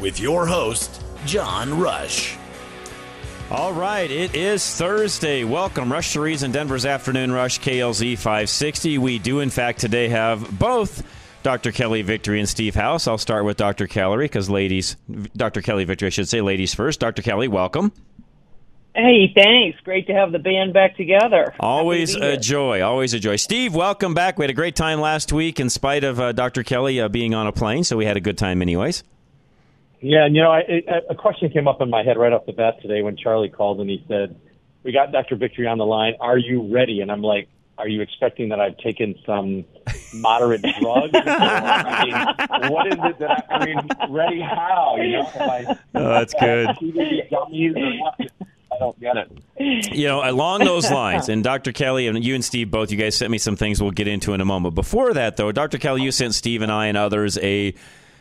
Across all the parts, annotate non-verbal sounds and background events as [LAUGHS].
With your host, John Rush. All right, it is Thursday. Welcome, Rush to Reason, Denver's Afternoon Rush, KLZ 560. We do, in fact, today have both Dr. Kelly Victory and Steve House. I'll start with Dr. Kelly because ladies, Dr. Kelly Victory, I should say ladies first. Dr. Kelly, welcome. Hey, thanks. Great to have the band back together. Always a joy. Always a joy. Steve, welcome back. We had a great time last week in spite of uh, Dr. Kelly uh, being on a plane, so we had a good time, anyways. Yeah, and you know, I, I, a question came up in my head right off the bat today when Charlie called and he said, "We got Dr. Victory on the line. Are you ready?" And I'm like, "Are you expecting that I've taken some moderate [LAUGHS] drugs? I mean, what is it that I, I mean? Ready how? You know, I, oh, that's good. [LAUGHS] I don't get it. You know, along those lines, and Dr. Kelly and you and Steve both, you guys sent me some things we'll get into in a moment. Before that, though, Dr. Kelly, you sent Steve and I and others a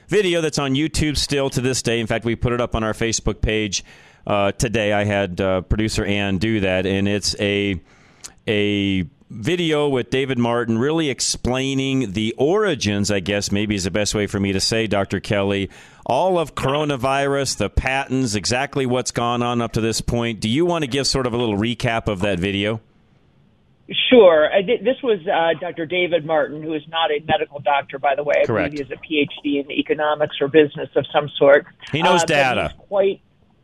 video that's on YouTube still to this day. In fact, we put it up on our Facebook page uh, today. I had uh, producer Ann do that, and it's a a video with David Martin really explaining the origins, I guess maybe is the best way for me to say, Dr. Kelly, all of coronavirus, the patents, exactly what's gone on up to this point. Do you want to give sort of a little recap of that video? Sure. Did, this was uh, Dr. David Martin, who is not a medical doctor, by the way. I Correct. believe he has a PhD in economics or business of some sort. He knows Uh, data. quite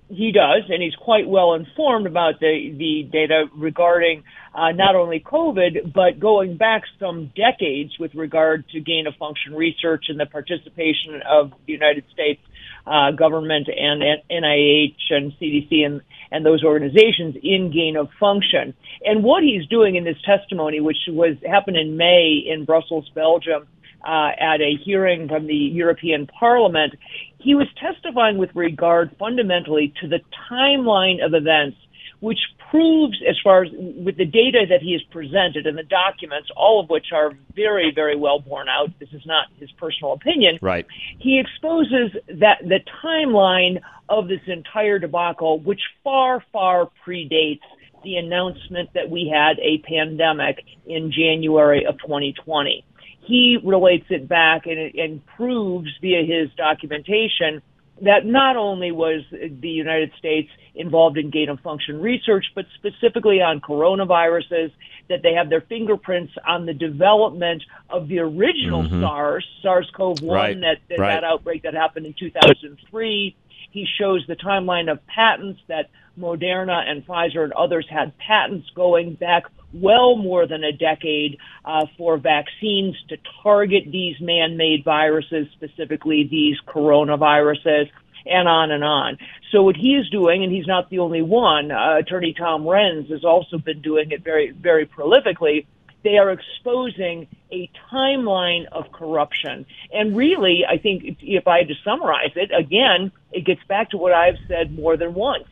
he does, and he's quite well informed about the the data regarding uh, not only COVID but going back some decades with regard to gain of function research and the participation of the United States uh, government and, and NIH and CDC and and those organizations in gain of function. And what he's doing in this testimony, which was happened in May in Brussels, Belgium, uh, at a hearing from the European Parliament, he was testifying with regard fundamentally to the timeline of events, which proves, as far as with the data that he has presented and the documents, all of which are very, very well borne out. This is not his personal opinion. Right. He exposes that the timeline of this entire debacle, which far, far predates the announcement that we had a pandemic in January of 2020 he relates it back and, and proves via his documentation that not only was the United States involved in gain of function research, but specifically on coronaviruses, that they have their fingerprints on the development of the original Mhm. SARS, SARS-CoV-1, Right, that, that, right. that outbreak that happened in 2003. He shows the timeline of patents that Moderna and Pfizer and others had patents going back well more than a decade uh, for vaccines to target these man-made viruses, specifically these coronaviruses, and on and on. So what he is doing, and he's not the only one, uh, Attorney Tom Renz has also been doing it very, very prolifically. They are exposing a timeline of corruption. And really, I think if I had to summarize it, again, it gets back to what I've said more than once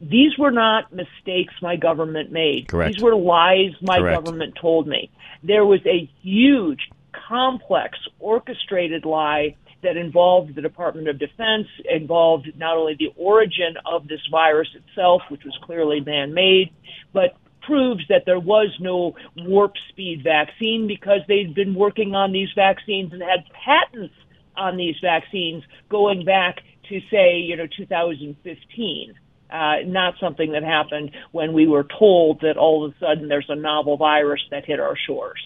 these were not mistakes my government made. Correct. These were lies my Correct. government told me. There was a huge, complex, orchestrated lie that involved the Department of Defense, involved not only the origin of this virus itself, which was clearly man made, but proves that there was no warp speed vaccine because they'd been working on these vaccines and had patents on these vaccines going back to say, you know, 2015 uh, not something that happened when we were told that all of a sudden there's a novel virus that hit our shores.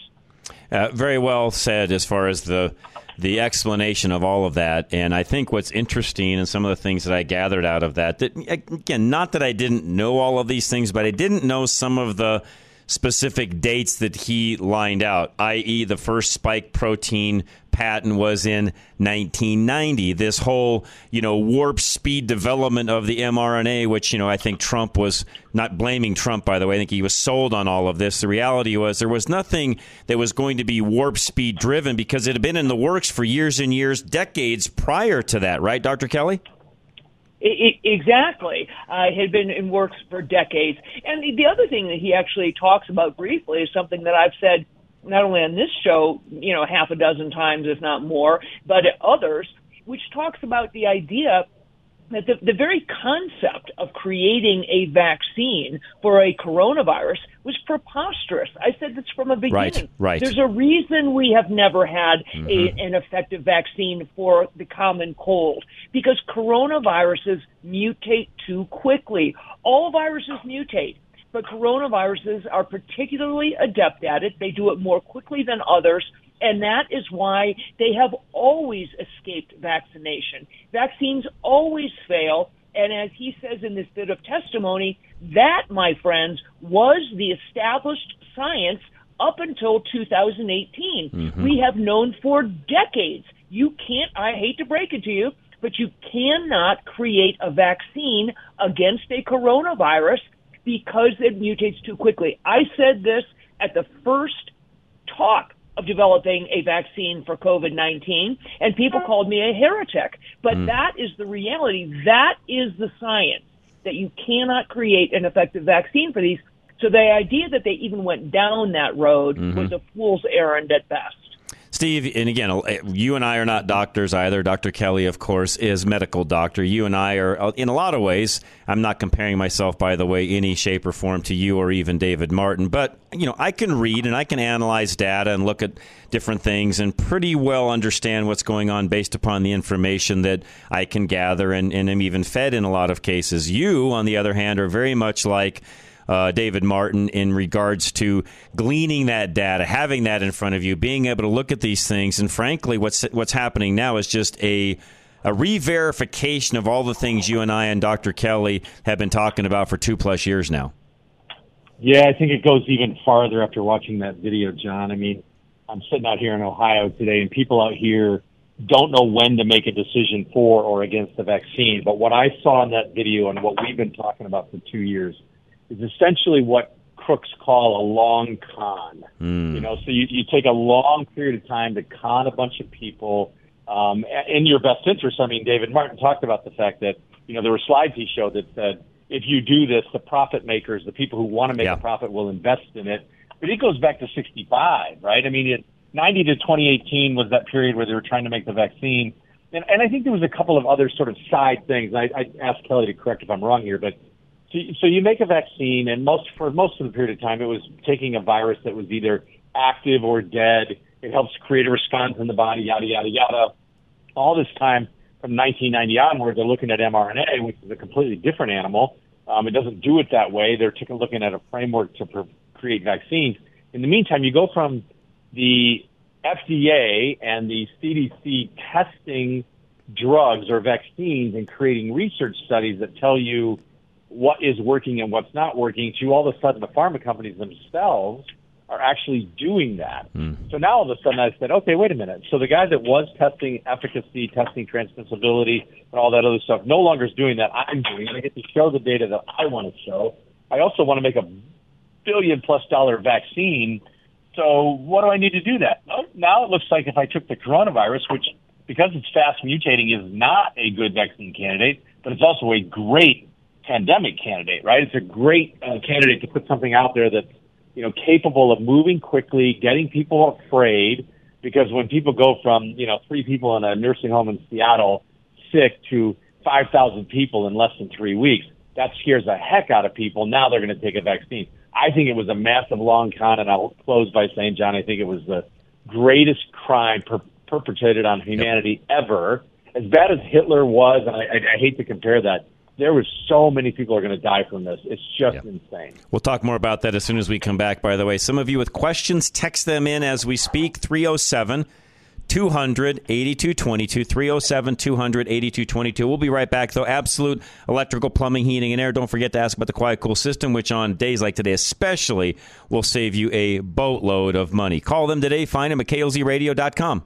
Uh, very well said as far as the the explanation of all of that. And I think what's interesting and some of the things that I gathered out of that, that again, not that I didn't know all of these things, but I didn't know some of the specific dates that he lined out, i.e., the first spike protein patent was in 1990. This whole, you know, warp speed development of the mRNA, which, you know, I think Trump was not blaming Trump, by the way. I think he was sold on all of this. The reality was there was nothing that was going to be warp speed driven because it had been in the works for years and years, decades prior to that, right, Dr. Kelly? It, it, exactly. Uh, had been in works for decades. And the, the other thing that he actually talks about briefly is something that I've said not only on this show, you know, half a dozen times, if not more, but others, which talks about the idea that the, the very concept of creating a vaccine for a coronavirus was preposterous. I said this from the beginning. Right, right. There's a reason we have never had Mm-hmm. a, an effective vaccine for the common cold because coronaviruses mutate too quickly. All viruses mutate but coronaviruses are particularly adept at it. They do it more quickly than others, and that is why they have always escaped vaccination. Vaccines always fail, and as he says in this bit of testimony, that, my friends, was the established science up until 2018. Mm-hmm. We have known for decades. You can't, I hate to break it to you, but you cannot create a vaccine against a coronavirus because it mutates too quickly. I said this at the first talk of developing a vaccine for COVID 19, and people uh-huh. called me a heretic. But mm. that is the reality. That is the science that you cannot create an effective vaccine for these. So the idea that they even went down that road mm-hmm. was a fool's errand at best. Steve, and again, uh, you and I are not doctors either. Dr. Kelly, of course, is medical doctor. You and I are, uh, in a lot of ways, I'm not comparing myself, by the way, any shape or form to you or even David Martin, but, you know, I can read and I can analyze data and look at different things and pretty well understand what's going on based upon the information that I can gather and, and am even fed in a lot of cases. You, on the other hand, are very much like, uh, David Martin in regards to gleaning that data, having that in front of you, being able to look at these things, and frankly, what's what's happening now is just a a re-verification of all the things you and I and Dr. Kelly have been talking about for two plus years now. Yeah, I think it goes even farther after watching that video, John. I mean, I'm sitting out here in Ohio today, and people out here don't know when to make a decision for or against the vaccine. But what I saw in that video and what we've been talking about for two years is essentially what crooks call a long con. You know, so you, you take a long period of time to con a bunch of people um, in your best interest. I mean, David Martin talked about the fact that you know there were slides he showed that said if you do this, the profit makers, the people who want to make Yeah. a profit, will invest in it. But it goes back to '65, right? I mean, it, '90 to 2018 was that period where they were trying to make the vaccine. And, and I think there was a couple of other sort of side things. I, I asked Kelly to correct if I'm wrong here, but so, you make a vaccine, and most for most of the period of time, it was taking a virus that was either active or dead. It helps create a response in the body, yada yada yada. All this time from 1990 onward, they're looking at mRNA, which is a completely different animal. Um, it doesn't do it that way. They're taking looking at a framework to create vaccines. In the meantime, you go from the FDA and the CDC testing drugs or vaccines and creating research studies that tell you what is working and what's not working to all of a sudden the pharma companies themselves are actually doing that. Hmm. So now all of a sudden I said, okay, wait a minute. So the guy that was testing efficacy, testing transmissibility, and all that other stuff no longer is doing that. I'm doing it. I get to show the data that I want to show. I also want to make a billion plus dollar vaccine. So what do I need to do that? Well, now it looks like if I took the coronavirus, which because it's fast mutating is not a good vaccine candidate, but it's also a great pandemic candidate, right? It's a great uh, candidate to put something out there that's you know capable of moving quickly, getting people afraid. Because when people go from you know three people in a nursing home in Seattle sick to five thousand people in less than three weeks, that scares the heck out of people. Now they're going to take a vaccine. I think it was a massive long con, and I'll close by saying, John, I think it was the greatest crime per- perpetrated on humanity ever. As bad as Hitler was, and I, I, I hate to compare that, there was so many people are going to die from this. It's just insane. We'll talk more about that as soon as we come back, by the way. Some of you with questions, text them in as we speak 307 200 8222. 307 200 8222. We'll be right back, though. Absolute electrical, plumbing, heating, and air. Don't forget to ask about the Quiet Cool system, which on days like today, especially, will save you a boatload of money. Call them today. Find them at klzradio.com.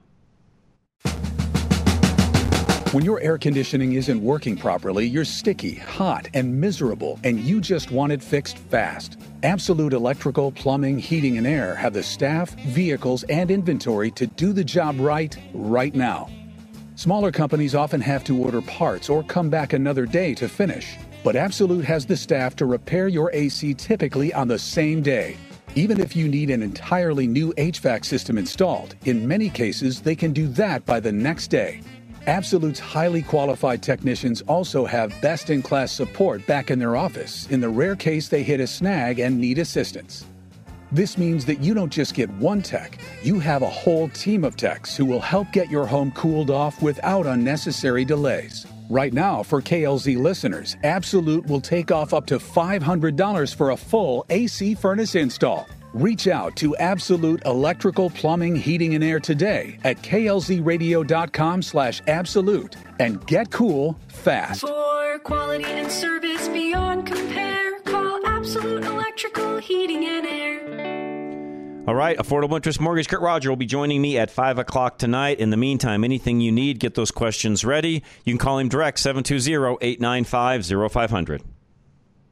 When your air conditioning isn't working properly, you're sticky, hot, and miserable, and you just want it fixed fast. Absolute Electrical, Plumbing, Heating, and Air have the staff, vehicles, and inventory to do the job right, right now. Smaller companies often have to order parts or come back another day to finish, but Absolute has the staff to repair your AC typically on the same day. Even if you need an entirely new HVAC system installed, in many cases they can do that by the next day. Absolute's highly qualified technicians also have best in class support back in their office in the rare case they hit a snag and need assistance. This means that you don't just get one tech, you have a whole team of techs who will help get your home cooled off without unnecessary delays. Right now, for KLZ listeners, Absolute will take off up to $500 for a full AC furnace install. Reach out to Absolute Electrical Plumbing, Heating, and Air today at klzradio.com slash absolute and get cool fast. For quality and service beyond compare, call Absolute Electrical Heating and Air. All right, Affordable Interest Mortgage. Kurt Roger will be joining me at 5 o'clock tonight. In the meantime, anything you need, get those questions ready. You can call him direct, 720 895 0500.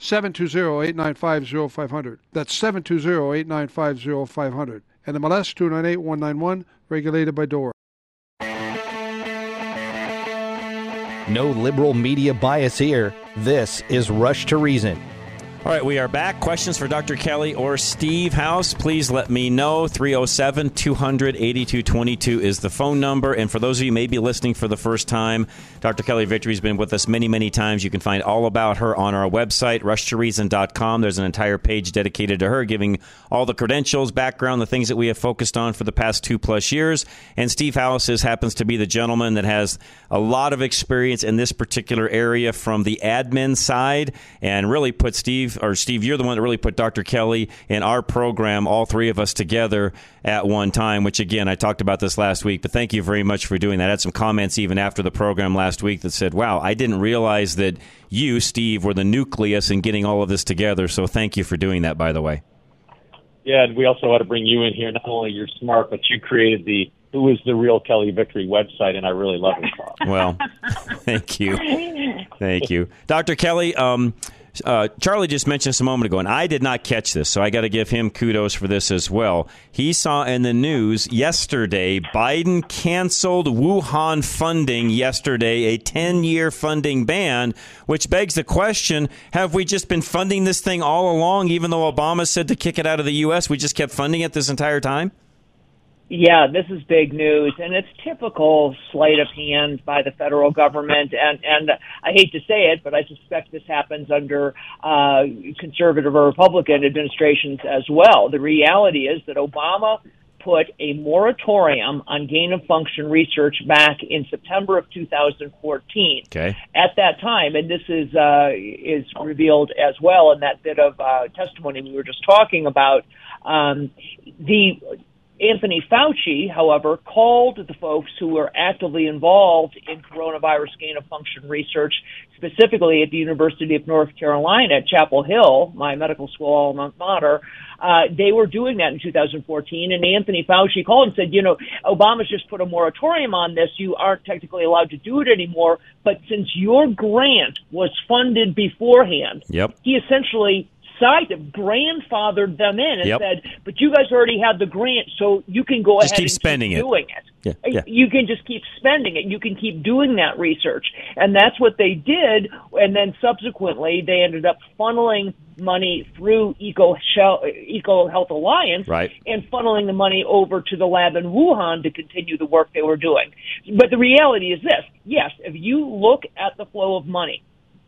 720-895-0500. That's 720-895-0500. And the MLS 298-191, regulated by DORA. No liberal media bias here. This is Rush to Reason. All right, we are back. Questions for Dr. Kelly or Steve House, please let me know. 307 200 8222 is the phone number. And for those of you maybe listening for the first time, Dr. Kelly Victory has been with us many, many times. You can find all about her on our website, rushtoreason.com. There's an entire page dedicated to her, giving all the credentials, background, the things that we have focused on for the past two plus years. And Steve House is, happens to be the gentleman that has a lot of experience in this particular area from the admin side and really put Steve or Steve, you're the one that really put Dr. Kelly in our program, all three of us together at one time, which again, I talked about this last week, but thank you very much for doing that. I had some comments even after the program last week that said, wow, I didn't realize that you, Steve, were the nucleus in getting all of this together. So thank you for doing that, by the way. Yeah, and we also had to bring you in here. Not only you're smart, but you created the who is the real Kelly Victory website, and I really love it. well, thank you, thank you, Dr. Kelly. Um, uh, Charlie just mentioned this a moment ago, and I did not catch this, so I got to give him kudos for this as well. He saw in the news yesterday Biden canceled Wuhan funding yesterday, a 10 year funding ban, which begs the question have we just been funding this thing all along, even though Obama said to kick it out of the U.S.? We just kept funding it this entire time? Yeah, this is big news, and it's typical sleight of hand by the federal government. And and I hate to say it, but I suspect this happens under uh, conservative or Republican administrations as well. The reality is that Obama put a moratorium on gain of function research back in September of 2014. Okay. At that time, and this is uh, is revealed as well in that bit of uh, testimony we were just talking about, um, the Anthony Fauci, however, called the folks who were actively involved in coronavirus gain of function research, specifically at the University of North Carolina at Chapel Hill, my medical school alma mater. Uh, they were doing that in 2014, and Anthony Fauci called and said, you know, Obama's just put a moratorium on this. You aren't technically allowed to do it anymore. But since your grant was funded beforehand, Yep. he essentially cited, grandfathered them in and Yep. said, but you guys already have the grant, so you can go Just ahead keep and spending keep it. doing it. Yeah, yeah. You can just keep spending it. You can keep doing that research. And that's what they did. And then subsequently, they ended up funneling money through Eco, Shell, EcoHealth Alliance Right. and funneling the money over to the lab in Wuhan to continue the work they were doing. But the reality is this. Yes, if you look at the flow of money,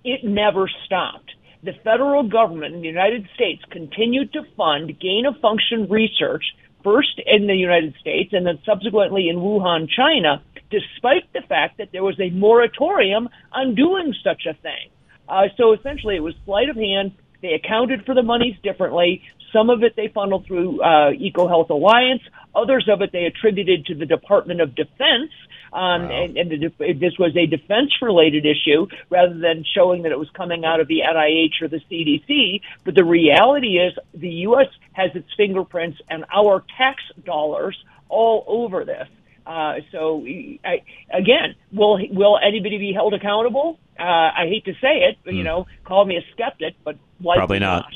it never stopped. The federal government in the United States continued to fund gain of function research first in the United States and then subsequently in Wuhan, China, despite the fact that there was a moratorium on doing such a thing. Uh, so essentially, it was sleight of hand. They accounted for the monies differently. Some of it they funneled through uh, EcoHealth Alliance. Others of it they attributed to the Department of Defense. Um, And, and the, this was a defense-related issue rather than showing that it was coming out of the NIH or the CDC. But the reality is, the U.S. has its fingerprints and our tax dollars all over this. Uh, so I, again, will will anybody be held accountable? Uh, I hate to say it, but you know, call me a skeptic, but Probably not.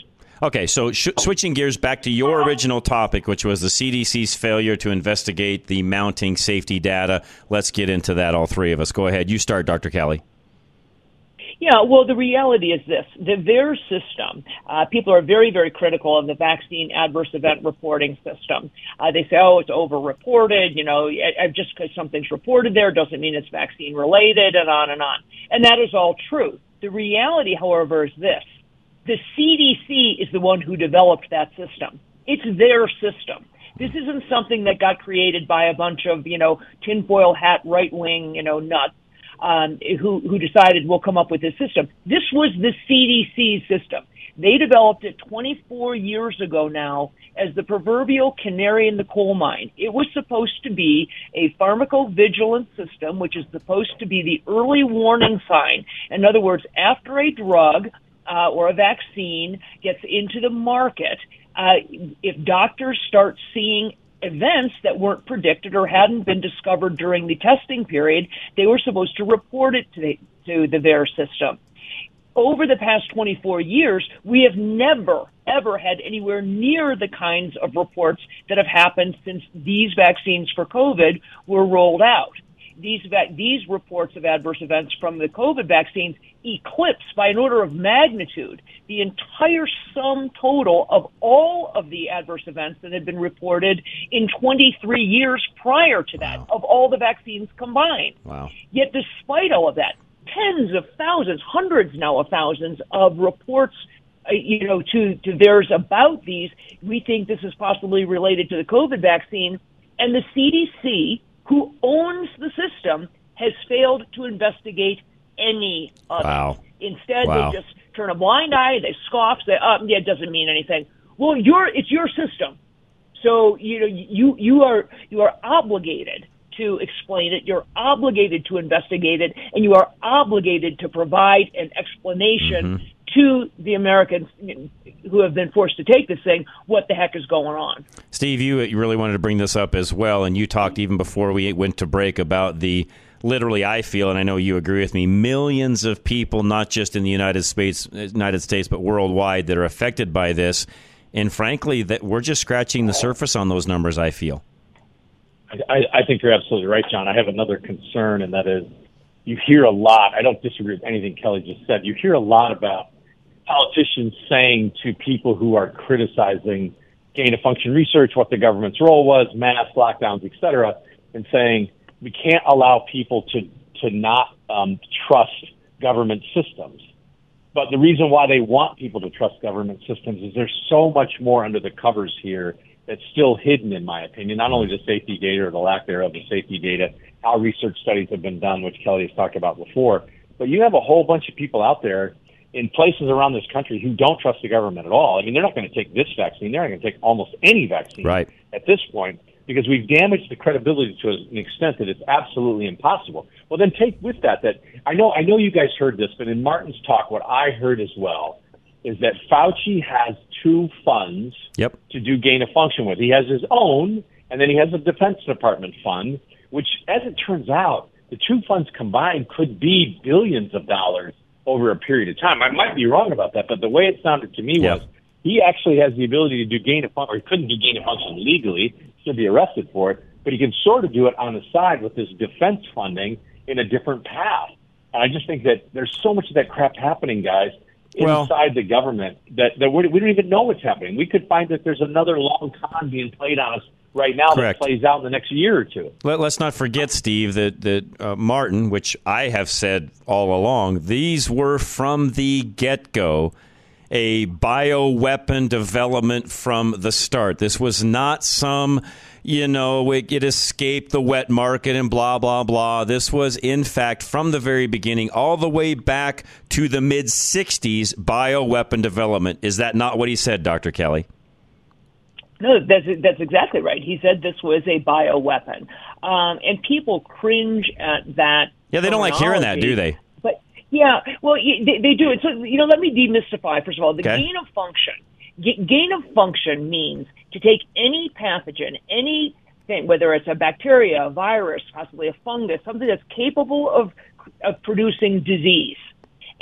Okay, so sh- switching gears back to your original topic, which was the CDC's failure to investigate the mounting safety data. Let's get into that, all three of us. Go ahead. You start, Dr. Kelly. Yeah, well, the reality is this. The VAERS system, uh, people are very, very critical of the vaccine adverse event reporting system. Uh, they say, oh, it's over-reported. You know, eh, just because something's reported there doesn't mean it's vaccine related and on and on. And that is all true. The reality, however, is this. The CDC is the one who developed that system. It's their system. This isn't something that got created by a bunch of, you know, tinfoil hat right wing, you know, nuts um, who, who decided we'll come up with this system. This was the CDC system. They developed it 24 years ago now as the proverbial canary in the coal mine. It was supposed to be a pharmacovigilance system, which is supposed to be the early warning sign. In other words, after a drug uh, or a vaccine gets into the market, uh, if doctors start seeing events that weren't predicted or hadn't been discovered during the testing period, they were supposed to report it to the, to the system. Over the past 24 years, we have never, ever had anywhere near the kinds of reports that have happened since these vaccines for COVID were rolled out. These, these reports of adverse events from the COVID vaccines eclipse by an order of magnitude the entire sum total of all of the adverse events that had been reported in 23 years prior to that of all the vaccines combined. Wow. Yet despite all of that, tens of thousands, hundreds now of thousands of reports uh, you know, to, to VAERS about these. We think this is possibly related to the COVID vaccine. And the CDC, who owns the system, has failed to investigate any of Wow. it. Instead, Wow. they just turn a blind eye, they scoff, say, oh, yeah, it doesn't mean anything. Well, your, it's your system. So, you know, you, you are, you are obligated to explain it. You're obligated to investigate it, and you are obligated to provide an explanation mm-hmm. To the Americans who have been forced to take this thing what the heck is going on. Steve, you, you really wanted to bring this up as well, and you talked even before we went to break about the literally I feel, and I know you agree with me, millions of people, not just in the United States, United States, but worldwide, that are affected by this. And frankly, that we're just scratching the surface on those numbers. I feel. I, I think you're absolutely right, John. I have another concern, and that is you hear a lot. I don't disagree with anything Kelly just said. You hear a lot about politicians saying to people who are criticizing gain of function research what the government's role was, mass lockdowns, et cetera, and saying we can't allow people to to not um, trust government systems. But the reason why they want people to trust government systems is there's so much more under the covers here that's still hidden, in my opinion. Not only the safety data or the lack thereof the safety data, how research studies have been done, which Kelly has talked about before, but you have a whole bunch of people out there in places around this country who don't trust the government at all. I mean, they're not going to take this vaccine. They're not going to take almost any vaccine Right. at this point. because we've damaged the credibility to an extent that it's absolutely impossible. Well, then take with that that I know I know you guys heard this, but in Martin's talk, what I heard as well is that Fauci has two funds Yep. to do gain of function with. He has his own, and then he has a Defense Department fund, which, as it turns out, the two funds combined could be billions of dollars over a period of time. I might be wrong about that, but the way it sounded to me was he actually has the ability to do gain of function, or he couldn't do gain of function legally, he'll be arrested for it, but he can sort of do it on the side with his defense funding in a different path. And I just think that there's so much of that crap happening, guys, Well- inside the government that, that we we don't even know what's happening. We could find that there's another long con being played on us right now Correct. that plays out in the next year or two. Let, us not forget, Steve, that that uh, Martin, which I have said all along, these were from the get go a bioweapon development from the start. This was not some, you know, it, it escaped the wet market and blah, blah, blah. This was, in fact, from the very beginning, all the way back to the mid 60s, bioweapon development. Is that not what he said, Dr. Kelly? No, that's that's exactly right. He said this was a bioweapon, um, and people cringe at that. Yeah, they don't like hearing that, do they? But yeah, well, they, they do. And so you know, let me demystify first of all the Okay. gain of function. G- gain of function means to take any pathogen, anything, whether it's a bacteria, a virus, possibly a fungus, something that's capable of of producing disease,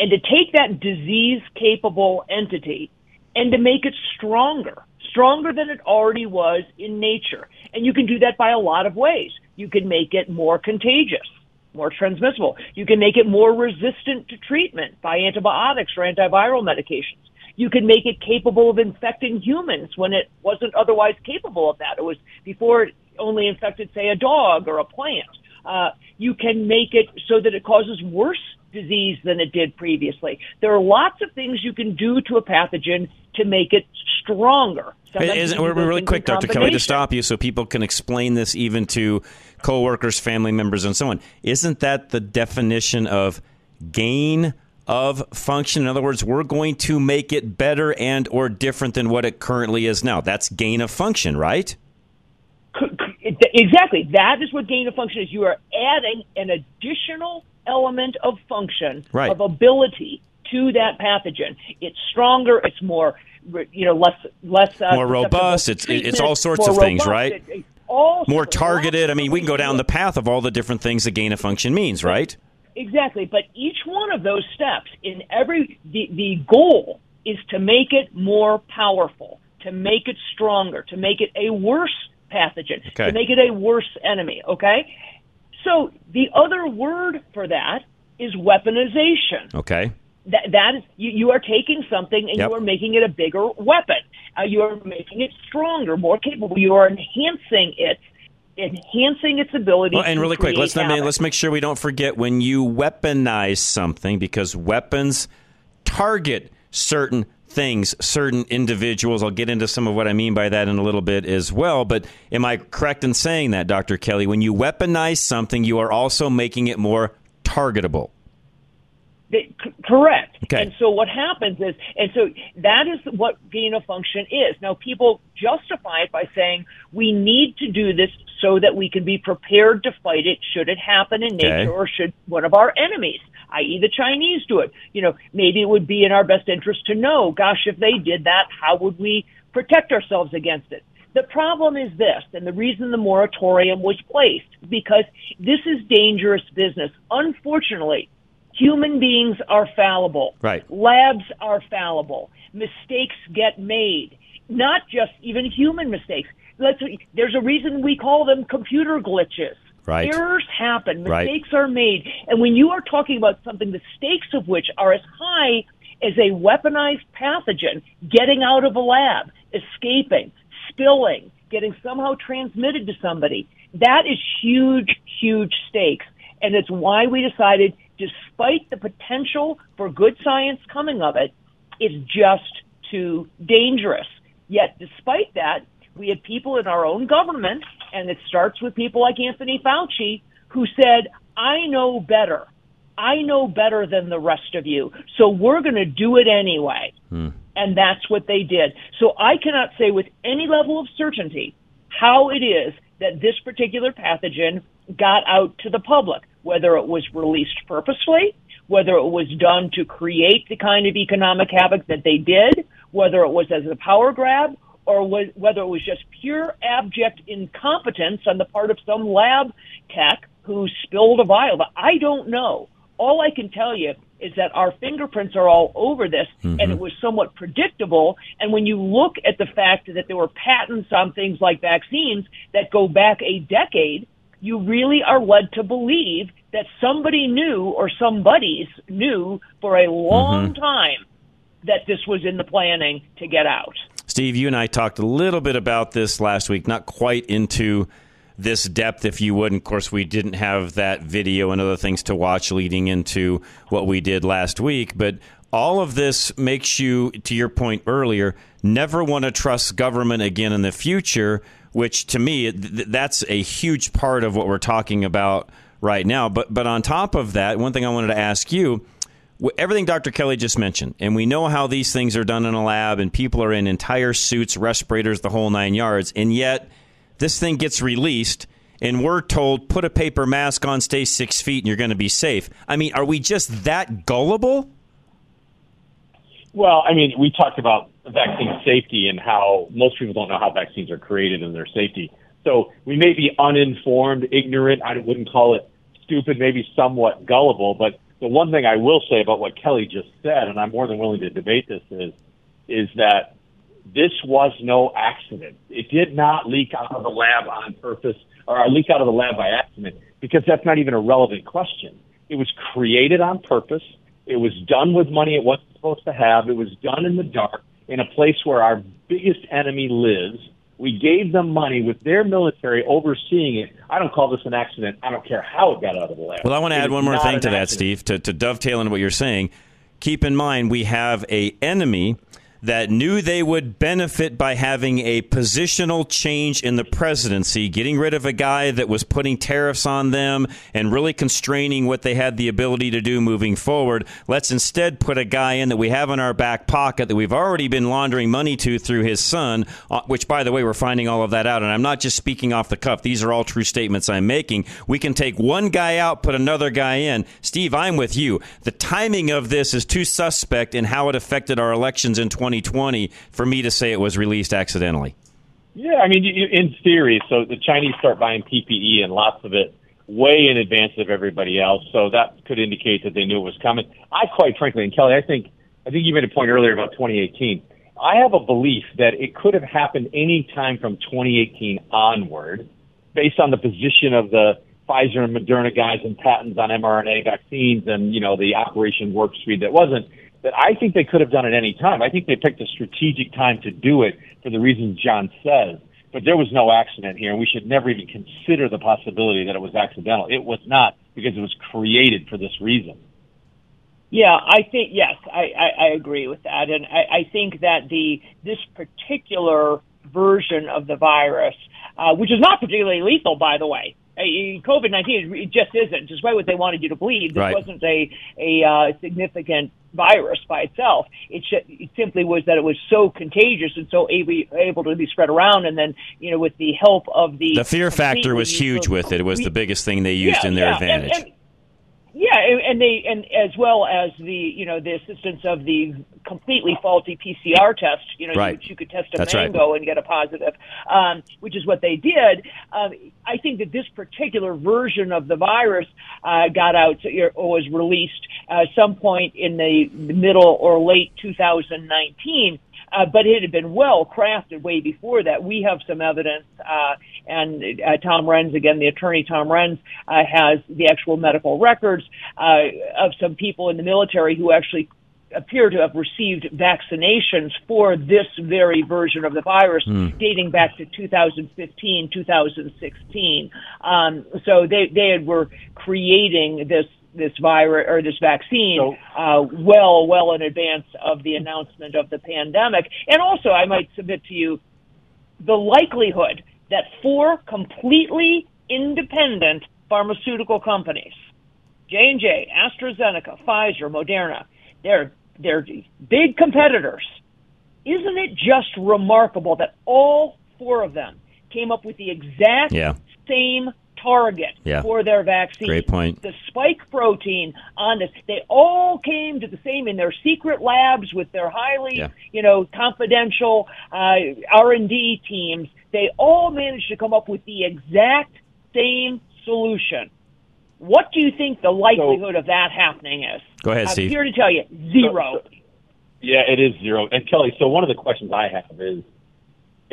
and to take that disease capable entity and to make it stronger, stronger than it already was in nature. And you can do that by a lot of ways. You can make it more contagious, more transmissible. You can make it more resistant to treatment by antibiotics or antiviral medications. You can make it capable of infecting humans when it wasn't otherwise capable of that. It was before it only infected, say, a dog or a plant. Uh, you can make it so that it causes worse disease than it did previously. There are lots of things you can do to a pathogen to make it stronger. Is, we're really quick, Dr. Kelly, to stop you so people can explain this even to coworkers, family members, and so on. Isn't that the definition of gain of function? In other words, we're going to make it better and or different than what it currently is now. That's gain of function, right? Exactly. That is what gain of function is. You are adding an additional element of function, Right. of ability to that pathogen. It's stronger. It's more, you know, less less uh, More robust. It's it's all sorts of things, robust. right? It- it- all More targeted. I mean, we can go down the path of all the different things that gain of function means, right? Exactly, but each one of those steps in every the the goal is to make it more powerful, to make it stronger, to make it a worse pathogen, Okay. to make it a worse enemy, okay? So the other word for that is weaponization. Okay. That that is you, you are taking something and Yep. you are making it a bigger weapon. Uh, you are making it stronger, more capable. You are enhancing it, enhancing its ability. Well, and really quick, let's not, let's make sure we don't forget when you weaponize something because weapons target certain things, certain individuals. I'll get into some of what I mean by that in a little bit as well. But am I correct in saying that, Dr. Kelly? When you weaponize something, you are also making it more targetable. C- Correct. Okay. And so what happens is, and so that is what gain of function is. Now people justify it by saying we need to do this so that we can be prepared to fight it should it happen in Okay. nature or should one of our enemies, i.e. the Chinese do it. You know, maybe it would be in our best interest to know, gosh, if they did that, how would we protect ourselves against it? The problem is this, and the reason the moratorium was placed, because this is dangerous business. Unfortunately, human beings are fallible. Right. Labs are fallible. Mistakes get made. Not just even human mistakes. Let's, there's a reason we call them computer glitches. Right. Errors happen. Right. Mistakes are made. And when you are talking about something, the stakes of which are as high as a weaponized pathogen getting out of a lab, escaping, spilling, getting somehow transmitted to somebody, that is huge, huge stakes. And it's why we decided, despite the potential for good science coming of it, it's just too dangerous. Yet, despite that, we had people in our own government, and it starts with people like Anthony Fauci, who said, I know better. I know better than the rest of you. So we're going to do it anyway. Hmm. And that's what they did. So I cannot say with any level of certainty how it is that this particular pathogen got out to the public, whether it was released purposely, whether it was done to create the kind of economic havoc that they did, whether it was as a power grab, or was, whether it was just pure abject incompetence on the part of some lab tech who spilled a vial. But I don't know. All I can tell you is that our fingerprints are all over this, and mm-hmm. it was somewhat predictable. And when you look at the fact that there were patents on things like vaccines that go back a decade, you really are led to believe that somebody knew or somebody's knew for a mm-hmm. long time that this was in the planning to get out. Steve, you and I talked a little bit about this last week, not quite into this depth, if you would. And of course, we didn't have that video and other things to watch leading into what we did last week. But all of this makes you, to your point earlier, never want to trust government again in the future, which to me, that's a huge part of what we're talking about right now. But, but on top of that, one thing I wanted to ask you everything Dr. Kelly just mentioned, and we know how these things are done in a lab, and people are in entire suits, respirators, the whole nine yards, and yet this thing gets released, and we're told put a paper mask on, stay six feet, and you're going to be safe. I mean, are we just that gullible? Well, I mean, we talked about vaccine safety and how most people don't know how vaccines are created and their safety. So we may be uninformed, ignorant. I wouldn't call it stupid, maybe somewhat gullible. But the one thing I will say about what Kelly just said, and I'm more than willing to debate this, is is that this was no accident. It did not leak out of the lab on purpose or leak out of the lab by accident because that's not even a relevant question. It was created on purpose. It was done with money it wasn't supposed to have. It was done in the dark in a place where our biggest enemy lives. We gave them money with their military overseeing it. I don't call this an accident. I don't care how it got out of the lab. Well, I want to It add one more thing to that. Steve, to, to dovetail into what you're saying. Keep in mind, we have a enemy that knew they would benefit by having a positional change in the presidency, getting rid of a guy that was putting tariffs on them and really constraining what they had the ability to do moving forward. Let's instead put a guy in that we have in our back pocket that we've already been laundering money to through his son, uh, which, by the way, we're finding all of that out. And I'm not just speaking off the cuff, these are all true statements I'm making. We can take one guy out, put another guy in. Steve, I'm with you. The timing of this is too suspect in how it affected our elections in 2020 for me to say it was released accidentally. Yeah, I mean, in theory, so the Chinese start buying PPE and lots of it way in advance of everybody else. So that could indicate that they knew it was coming. I quite frankly, and Kelly, I think, I think you made a point earlier about 2018. I have a belief that it could have happened any time from 2018 onward, based on the position of the Pfizer and Moderna guys and patents on mRNA vaccines and, you know, the operation warp speed that wasn't, that I think they could have done it any time. I think they picked a strategic time to do it for the reasons John says. But there was no accident here, and we should never even consider the possibility that it was accidental. It was not because it was created for this reason. Yeah, I think yes, I, I, I agree with that, and I, I think that the this particular version of the virus, uh, which is not particularly lethal, by the way, COVID nineteen it just isn't. Despite what they wanted you to believe, this Right. wasn't a a uh, significant virus by itself. It, sh- it simply was that it was so contagious and so able, able to be spread around, and then you know with the help of the The fear factor was huge with it. It was the biggest thing they used Yeah, in their yeah, and- advantage. and- yeah, and, and they and as well as the you know the assistance of the completely faulty PCR test, you know, Right. which you could test a That's right. mango and get a positive, um, which is what they did. Um, I think that this particular version of the virus uh, got out or was released uh, some point in the middle or late 2019. Uh, but it had been well crafted way before that. We have some evidence, uh, and uh, Tom Renz, again, the attorney Tom Renz, uh, has the actual medical records uh, of some people in the military who actually appear to have received vaccinations for this very version of the virus Hmm. dating back to 2015, 2016. Um, so they, they were creating this this virus or this vaccine uh, well, well in advance of the announcement of the pandemic. And also, I might submit to you the likelihood that four completely independent pharmaceutical companies, J and J, AstraZeneca, Pfizer, Moderna, they're they're big competitors. Isn't it just remarkable that all four of them came up with the exact Yeah. same target Yeah. for their vaccine. Great point. The spike protein on this, they all came to the same in their secret labs with their highly, Yeah. you know, confidential uh, R and D teams. They all managed to come up with the exact same solution. What do you think the likelihood of that happening is? Go ahead, I'm Steve. here to tell you, zero. Yeah, it is zero. And Kelly, so one of the questions I have is,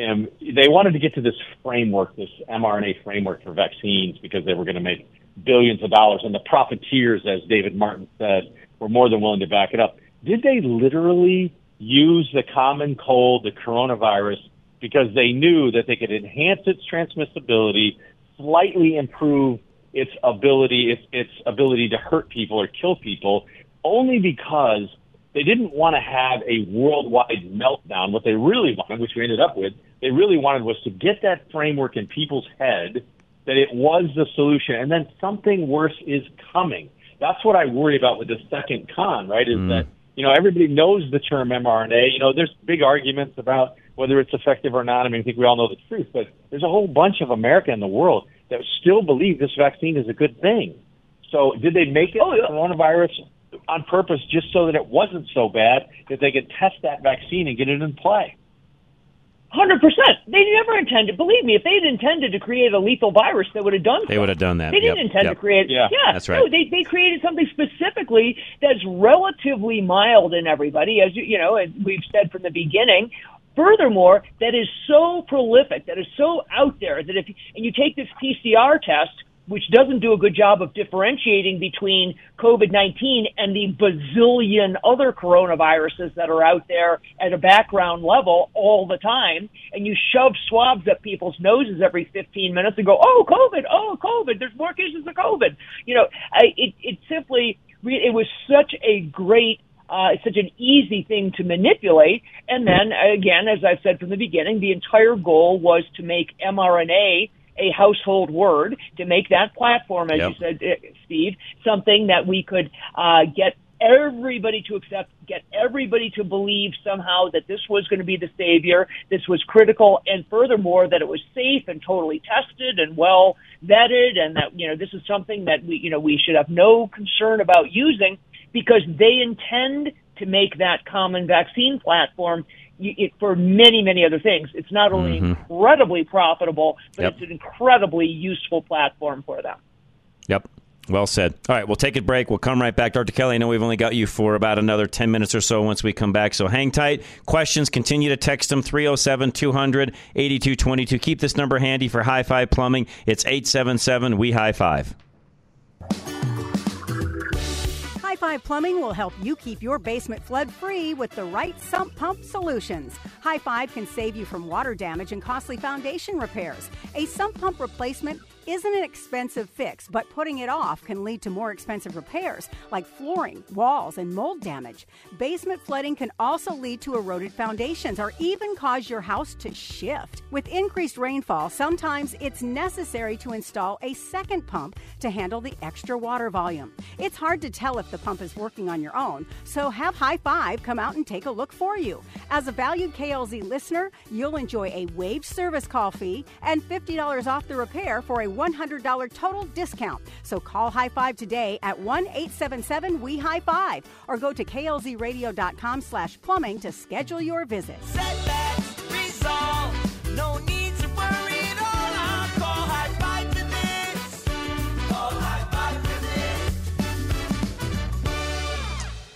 um, they wanted to get to this framework, this mRNA framework for vaccines, because they were going to make billions of dollars, and the profiteers, as David Martin said, were more than willing to back it up. Did they literally use the common cold, the coronavirus, because they knew that they could enhance its transmissibility, slightly improve its ability, its, its ability to hurt people or kill people, only because they didn't want to have a worldwide meltdown. What they really wanted, which we ended up with, they really wanted was to get that framework in people's head that it was the solution, and then something worse is coming. That's what I worry about with the second con, right? Is mm. that you know everybody knows the term mRNA. You know, there's big arguments about whether it's effective or not. I mean, I think we all know the truth, but there's a whole bunch of America in the world that still believe this vaccine is a good thing. So, did they make it oh, coronavirus on purpose just so that it wasn't so bad that they could test that vaccine and get it in play? Hundred percent. They never intended. Believe me, if they had intended to create a lethal virus, they would have done. They so. would have done that. They didn't Yep, intend yep. to create. Yeah, yeah that's right. No, they they created something specifically that's relatively mild in everybody, as you you know, as we've said from the beginning. Furthermore, that is so prolific, that is so out there that if and you take this PCR test, which doesn't do a good job of differentiating between COVID 19 and the bazillion other coronaviruses that are out there at a background level all the time, and you shove swabs up people's noses every 15 minutes and go, oh, COVID, oh, COVID, there's more cases of COVID. You know, I, it, it simply, it was such a great uh, it's such an easy thing to manipulate. And then again, as I've said from the beginning, the entire goal was to make mRNA a household word, to make that platform, as Yep. you said, uh, Steve, something that we could uh, get everybody to accept, get everybody to believe somehow that this was going to be the savior, this was critical, and furthermore that it was safe and totally tested and well vetted, and that you know this is something that we you know we should have no concern about using because they intend to make that common vaccine platform it, for many, many other things. It's not only Mhm. incredibly profitable, but Yep. it's an incredibly useful platform for them. Yep. Well said. All right, we'll take a break. We'll come right back. Dr. Kelly, I know we've only got you for about another 10 minutes or so once we come back, so hang tight. Questions, continue to text them 307 200 8222. Keep this number handy for High Five Plumbing. It's 877 We High Five. High Five Plumbing will help you keep your basement flood free with the right sump pump solutions. High Five can save you from water damage and costly foundation repairs. A sump pump replacement isn't an expensive fix, but putting it off can lead to more expensive repairs like flooring, walls, and mold damage. Basement flooding can also lead to eroded foundations or even cause your house to shift. With increased rainfall, sometimes it's necessary to install a second pump to handle the extra water volume. It's hard to tell if the pump is working on your own, so have High Five come out and take a look for you. As a valued KLZ listener, you'll enjoy a waived service call fee and $50 off the repair for a $100 total discount. So call High Five today at 1 877 We High Five or go to klzradio.com slash plumbing to schedule your visit. No need to worry at all. I'll call high five for this. Call high five for this.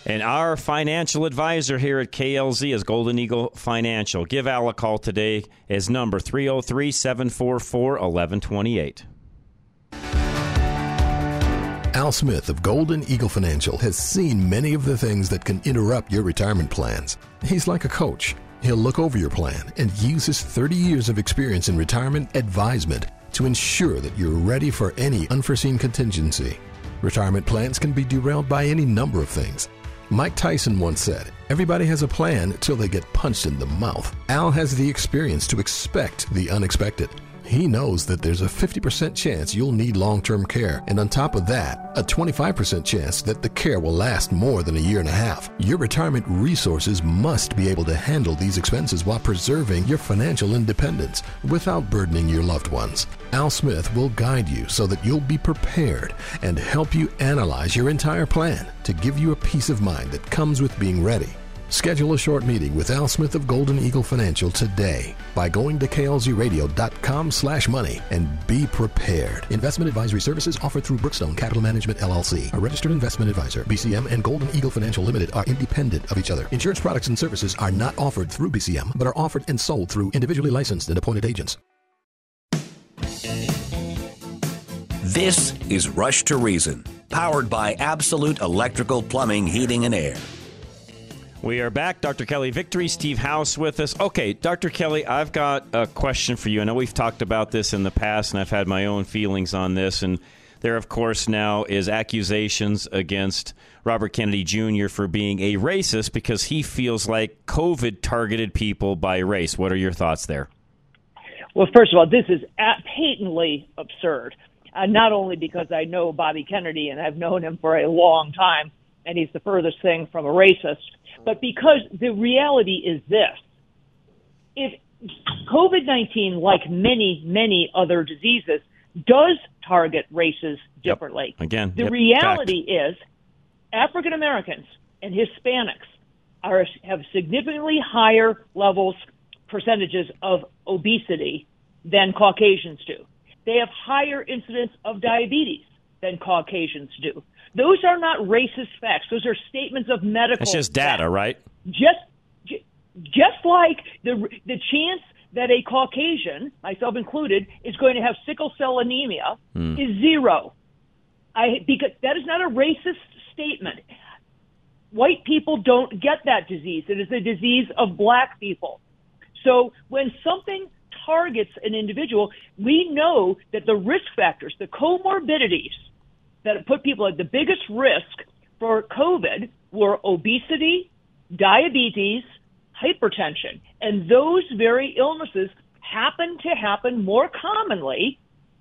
And our financial advisor here at KLZ is Golden Eagle Financial. Give Al a call today. His number 303 744 1128. Al Smith of Golden Eagle Financial has seen many of the things that can interrupt your retirement plans. He's like a coach. He'll look over your plan and use his 30 years of experience in retirement advisement to ensure that you're ready for any unforeseen contingency. Retirement plans can be derailed by any number of things. Mike Tyson once said, Everybody has a plan till they get punched in the mouth. Al has the experience to expect the unexpected. He knows that there's a 50% chance you'll need long term care, and on top of that, a 25% chance that the care will last more than a year and a half. Your retirement resources must be able to handle these expenses while preserving your financial independence without burdening your loved ones. Al Smith will guide you so that you'll be prepared and help you analyze your entire plan to give you a peace of mind that comes with being ready. Schedule a short meeting with Al Smith of Golden Eagle Financial today by going to klzradio.com slash money and be prepared. Investment advisory services offered through Brookstone Capital Management LLC, a registered investment advisor. BCM and Golden Eagle Financial Limited are independent of each other. Insurance products and services are not offered through BCM, but are offered and sold through individually licensed and appointed agents. This is Rush to Reason, powered by Absolute Electrical Plumbing, Heating, and Air. We are back. Dr. Kelly Victory, Steve House with us. Okay, Dr. Kelly, I've got a question for you. I know we've talked about this in the past, and I've had my own feelings on this. And there, of course, now is accusations against Robert Kennedy Jr. for being a racist because he feels like COVID targeted people by race. What are your thoughts there? Well, first of all, this is patently absurd. Uh, not only because I know Bobby Kennedy and I've known him for a long time, and he's the furthest thing from a racist, but because the reality is this. If COVID 19, like many, many other diseases, does target races differently. Again, The yep, reality is African Americans and Hispanics are have significantly higher levels percentages of obesity than Caucasians do. They have higher incidence of diabetes than Caucasians do. Those are not racist facts. Those are statements of medical. It's just data, right? Just, just like the the chance that a Caucasian, myself included, is going to have sickle cell anemia Hmm. is zero. I because that is not a racist statement. White people don't get that disease. It is a disease of black people. So when something targets an individual, we know that the risk factors, the comorbidities that put people at the biggest risk for COVID were obesity, diabetes, hypertension. And those very illnesses happen to happen more commonly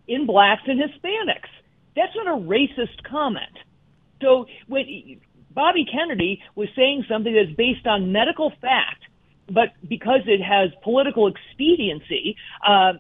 in blacks and Hispanics. That's not a racist comment. So when Bobby Kennedy was saying something that's based on medical fact, but because it has political expediency, uh,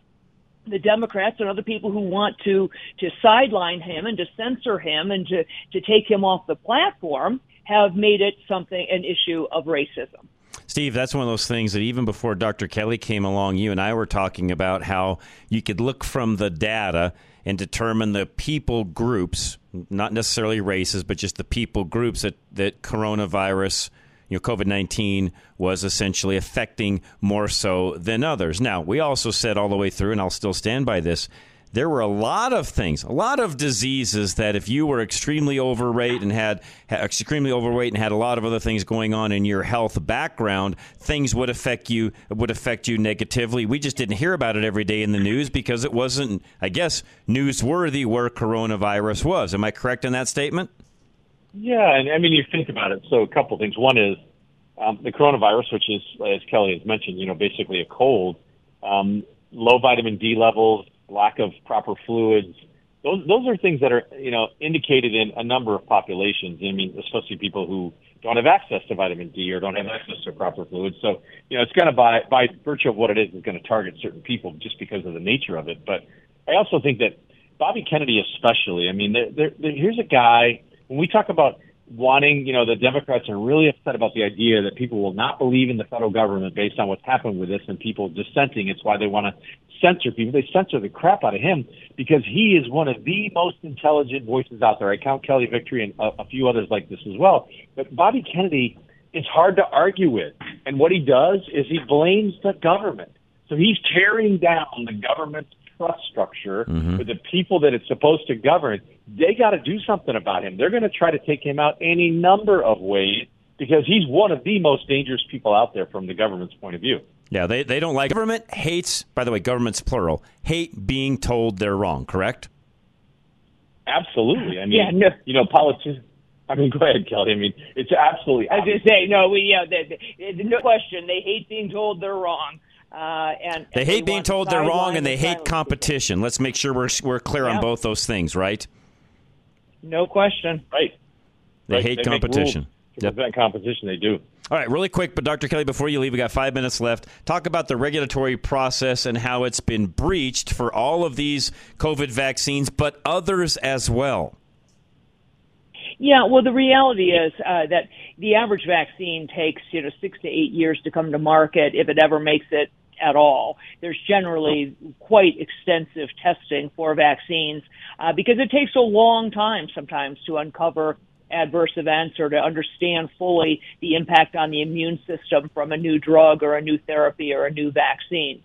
the Democrats and other people who want to to sideline him and to censor him and to to take him off the platform have made it something an issue of racism. Steve, that's one of those things that even before Dr. Kelly came along, you and I were talking about how you could look from the data and determine the people groups, not necessarily races, but just the people groups that, that coronavirus, you know, COVID 19 was essentially affecting more so than others. Now, we also said all the way through, and I'll still stand by this. There were a lot of things, a lot of diseases that if you were extremely overweight and had, extremely overweight and had a lot of other things going on in your health background, things would affect you would affect you negatively. We just didn't hear about it every day in the news because it wasn't, I guess, newsworthy where coronavirus was. Am I correct in that statement? Yeah, and I mean, you think about it. So, a couple things. One is um, the coronavirus, which is, as Kelly has mentioned, you know, basically a cold, um, low vitamin D levels, lack of proper fluids. Those those are things that are you know indicated in a number of populations. I mean, especially people who don't have access to vitamin D or don't have access to proper fluids. So, you know, it's going to by by virtue of what it is, is going to target certain people just because of the nature of it. But I also think that Bobby Kennedy, especially, I mean, there, there, there, here's a guy. When we talk about wanting, you know, the Democrats are really upset about the idea that people will not believe in the federal government based on what's happened with this and people dissenting. It's why they want to censor people. They censor the crap out of him because he is one of the most intelligent voices out there. I count Kelly Victory and a, a few others like this as well. But Bobby Kennedy is hard to argue with. And what he does is he blames the government. So he's tearing down the government's trust structure mm-hmm. with the people that it's supposed to govern. They got to do something about him. They're going to try to take him out any number of ways because he's one of the most dangerous people out there from the government's point of view. Yeah, they, they don't like government hates. By the way, government's plural. Hate being told they're wrong. Correct. Absolutely. I mean, Yeah, no. you know, politicians. I mean, go ahead, Kelly. I mean, it's absolutely. I was going to say, no, we, yeah, they, they, no question, they hate being told they're wrong. Uh, and They and hate being told they're wrong and they hate silence. competition. Let's make sure we're, we're clear on both those things, right? No question. Right. They Right. hate They competition. rules To prevent competition, they do. All right, really quick, but Dr. Kelly, before you leave, we got five minutes left. Talk about the regulatory process and how it's been breached for all of these COVID vaccines, but others as well. Yeah, well, the reality is uh, that the average vaccine takes you know six to eight years to come to market if it ever makes it at all. There's generally quite extensive testing for vaccines uh, because it takes a long time sometimes to uncover adverse events or to understand fully the impact on the immune system from a new drug or a new therapy or a new vaccine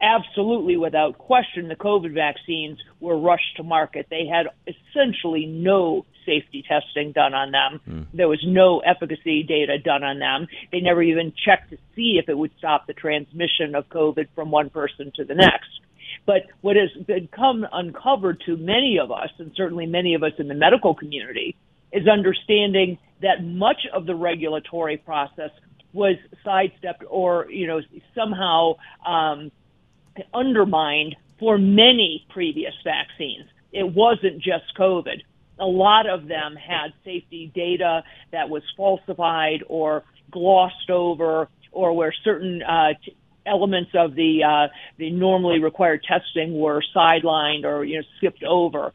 absolutely without question the COVID vaccines were rushed to market. They had essentially no safety testing done on them. There was no efficacy data done on them. They never even checked to see if it would stop the transmission of COVID from one person to the next. But what has become uncovered to many of us, and certainly many of us in the medical community, is understanding that much of the regulatory process was sidestepped or, you know, somehow um, undermined for many previous vaccines. It wasn't just COVID. A lot of them had safety data that was falsified or glossed over, or where certain uh, t- elements of the uh, the normally required testing were sidelined or you know skipped over.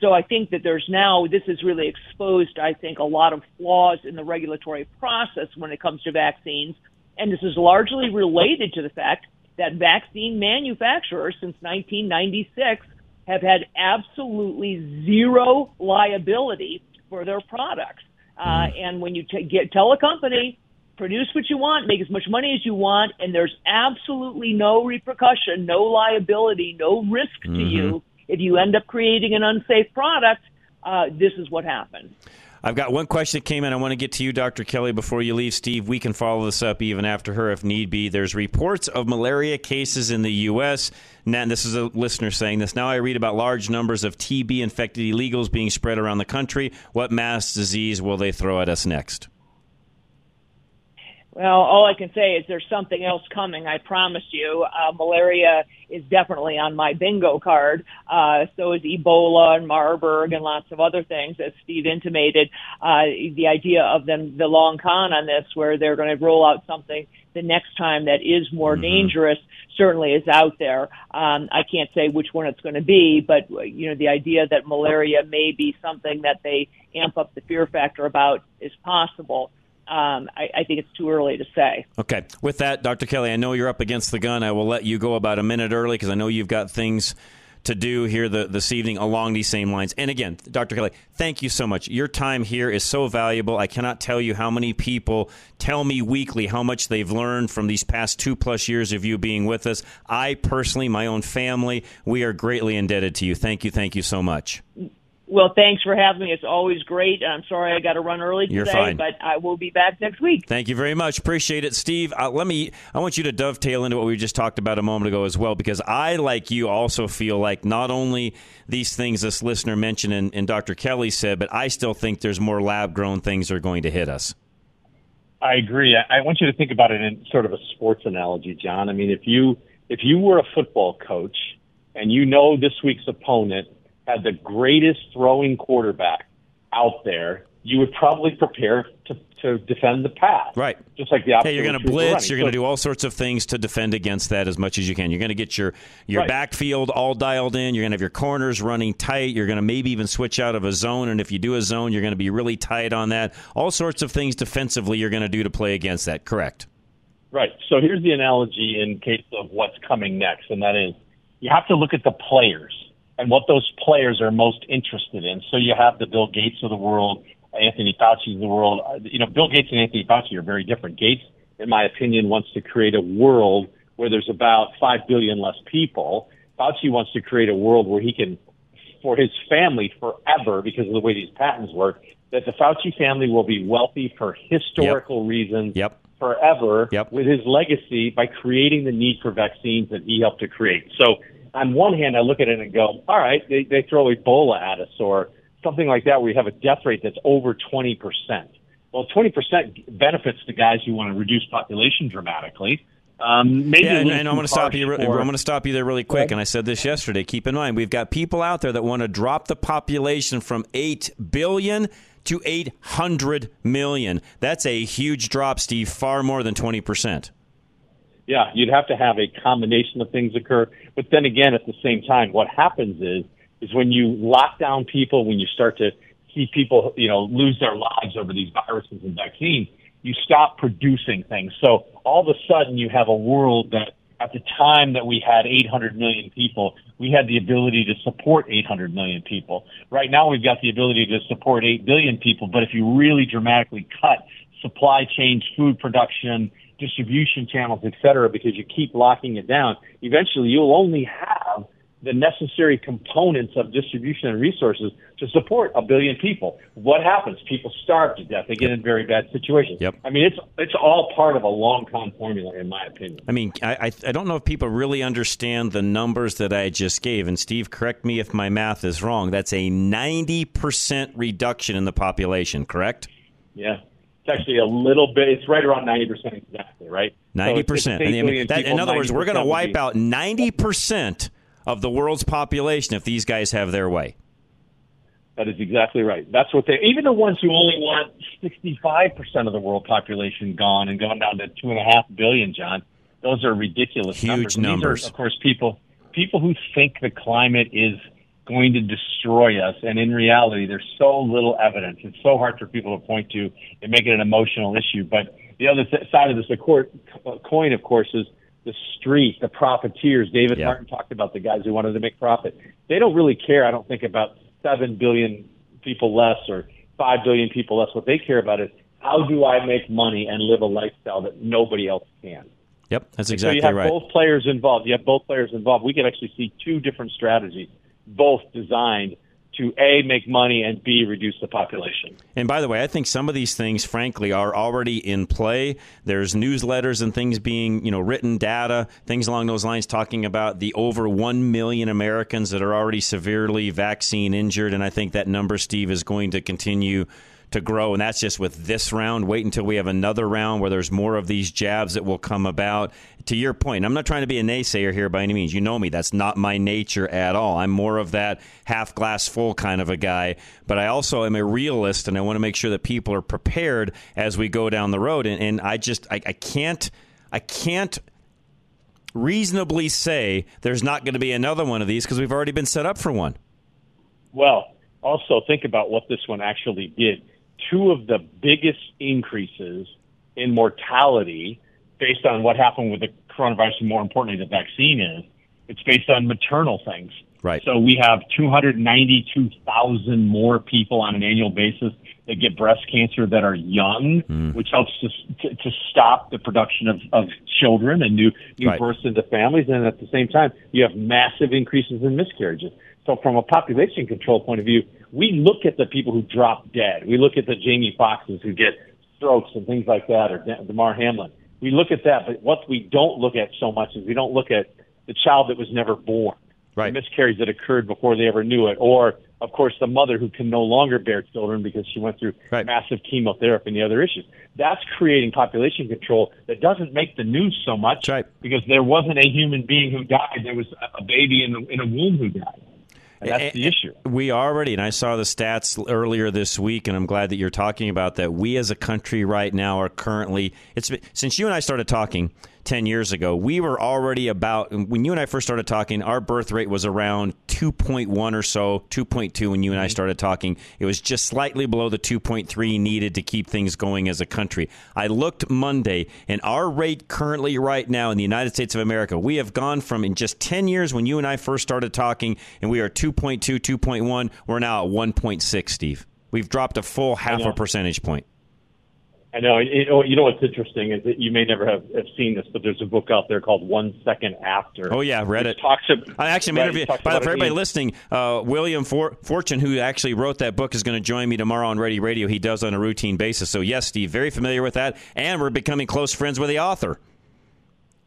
So I think that there's now this has really exposed I think a lot of flaws in the regulatory process when it comes to vaccines, and this is largely related to the fact that vaccine manufacturers since 1996 have had absolutely zero liability for their products. Uh, and when you t- get, tell a company, produce what you want, make as much money as you want, and there's absolutely no repercussion, no liability, no risk to Mhm. you if you end up creating an unsafe product, uh, this is what happens. I've got one question that came in. I want to get to you, Dr. Kelly, before you leave. Steve, we can follow this up even after her if need be. There's reports of malaria cases in the U.S. Now, and this is a listener saying this. Now I read about large numbers of TB infected illegals being spread around the country. What mass disease will they throw at us next? Well, all I can say is there's something else coming. I promise you. Uh, malaria is definitely on my bingo card. Uh, so is Ebola and Marburg and lots of other things, as Steve intimated. Uh, the idea of them, the long con on this, where they're going to roll out something the next time that is more dangerous, certainly is out there. Um, I can't say which one it's going to be, but you know, the idea that malaria may be something that they amp up the fear factor about is possible um, I, I think it's too early to say. Okay. With that, Dr. Kelly, I know you're up against the gun. I will let you go about a minute early because I know you've got things to do here the, this evening along these same lines. And again, Dr. Kelly, thank you so much. Your time here is so valuable. I cannot tell you how many people tell me weekly how much they've learned from these past two plus years of you being with us. I personally, my own family, we are greatly indebted to you. Thank you. Thank you so much. Well, thanks for having me. It's always great. I'm sorry I got to run early You're today, fine. but I will be back next week. Thank you very much. Appreciate it, Steve. Uh, let me. I want you to dovetail into what we just talked about a moment ago as well, because I, like you, also feel like not only these things this listener mentioned and, and Dr. Kelly said, but I still think there's more lab-grown things that are going to hit us. I agree. I I want you to think about it in sort of a sports analogy, John. I mean, if you if you were a football coach and you know this week's opponent had the greatest throwing quarterback out there, you would probably prepare to, to defend the pass. Right. Just like the opposite. Hey, you're going to blitz. You're going to do all sorts of things to defend against that as much as you can. You're going to get your your Right. backfield all dialed in. You're going to have your corners running tight. You're going to maybe even switch out of a zone. And if you do a zone, you're going to be really tight on that. All sorts of things defensively you're going to do to play against that. Correct. Right. So here's the analogy in case of what's coming next, and that is you have to look at the players and what those players are most interested in. So you have the Bill Gates of the world, Anthony Fauci of the world. Uh, You know, Bill Gates and Anthony Fauci are very different. Gates, in my opinion, wants to create a world where there's about five billion less people. Fauci wants to create a world where he can, for his family forever, because of the way these patents work, that the Fauci family will be wealthy for historical reasons Yep. forever with his legacy by creating the need for vaccines that he helped to create. So on one hand, I look at it and go, all right, they, they throw Ebola at us or something like that where you have a death rate that's over 20%. Well, 20% benefits the guys who want to reduce population dramatically. Um, maybe Yeah, and, and I'm going to stop you. re- I'm going to stop you there really quick. And I said this yesterday. Keep in mind, we've got people out there that want to drop the population from eight billion to eight hundred million. That's a huge drop, Steve. Far more than twenty percent. Yeah, you'd have to have a combination of things occur. But then again, at the same time, what happens is is when you lock down people, when you start to see people, you know, lose their lives over these viruses and vaccines, you stop producing things. So all of a sudden, you have a world that at the time that we had 800 million people, we had the ability to support 800 million people. Right now, we've got the ability to support 8 billion people. But if you really dramatically cut supply chains, food production, distribution channels, et cetera, because you keep locking it down, eventually you'll only have the necessary components of distribution and resources to support a billion people. What happens? People starve to death. They get in very bad situations. Yep. I mean, it's it's all part of a long con formula, in my opinion. I mean, I, I I don't know if people really understand the numbers that I just gave. And Steve, correct me if my math is wrong. That's a ninety percent reduction in the population. Correct? Yeah. It's actually a little bit. It's right around ninety percent exactly, right? Ninety it's- percent. I mean, that, in other words, we're going to wipe out ninety percent of the world's population if these guys have their way. That is exactly right. That's what they. Even the ones who only want sixty-five percent of the world population gone and going down to two and a half billion, John. Those are ridiculous Huge numbers. These are, numbers. of course, people people who think the climate is going to destroy us, and in reality, there's so little evidence. It's so hard for people to point to and make it an emotional issue. But the other th- side of this court, uh, coin, of course, is the street, the profiteers. David Martin talked about the guys who wanted to make profit. They don't really care, I don't think, about seven billion people less or five billion people less. What they care about is how do I make money and live a lifestyle that nobody else can. Yep, that's exactly so you have right. both players involved. You have both players involved. We can actually see two different strategies, both designed to a make money and b reduce the population. And by the way, I think some of these things, frankly, are already in play. There's newsletters and things being, you know, written data, things along those lines, talking about the over one million Americans that are already severely vaccine injured. And I think that number, Steve, is going to continue to grow. And that's just with this round. Wait until we have another round where there's more of these jabs that will come about. To your point, I'm not trying to be a naysayer here by any means. You know me. That's not my nature at all. I'm more of that half glass full kind of a guy. But I also am a realist and I want to make sure that people are prepared as we go down the road. And, and I just, I, I can't, I can't reasonably say there's not going to be another one of these because we've already been set up for one. Well, also think about what this one actually did. Two of the biggest increases in mortality based on what happened with the coronavirus and more importantly the vaccine is it's based on maternal things. Right. So we have 292,000 more people on an annual basis that get breast cancer that are young, hmm. which helps to, to, to stop the production of, of children and new, new Right. births into families. And at the same time, you have massive increases in miscarriages. So from a population control point of view, we look at the people who drop dead. We look at the Jamie Foxxes who get strokes and things like that, or De- Damar Hamlin. We look at that, but what we don't look at so much is we don't look at the child that was never born, right. the miscarriage that occurred before they ever knew it, or of course the mother who can no longer bear children because she went through massive chemotherapy and the other issues. That's creating population control that doesn't make the news so much because there wasn't a human being who died. There was a baby in, the, in a womb who died. And that's the issue. We already, and I saw the stats earlier this week, and I'm glad that you're talking about that. We as a country right now are currently, it's since you and I started talking 10 years ago, we were already about, when you and I first started talking, our birth rate was around 2.1 or so, 2.2 when you and I mm-hmm. started talking. It was just slightly below the 2.3 needed to keep things going as a country. I looked Monday, and our rate currently, right now, in the United States of America, we have gone from in just 10 years when you and I first started talking, and we are 2.2, 2.1, we're now at 1.6, Steve. We've dropped a full half a percentage point. I know. You know, you know what's interesting is that you may never have, have seen this, but there's a book out there called One Second After. Oh yeah, read it. Talks about, I actually right, interviewing. By the for everybody listening, uh, William For- Forstchen, who actually wrote that book, is going to join me tomorrow on Ready Radio. He does on a routine basis. So yes, Steve, very familiar with that, and we're becoming close friends with the author.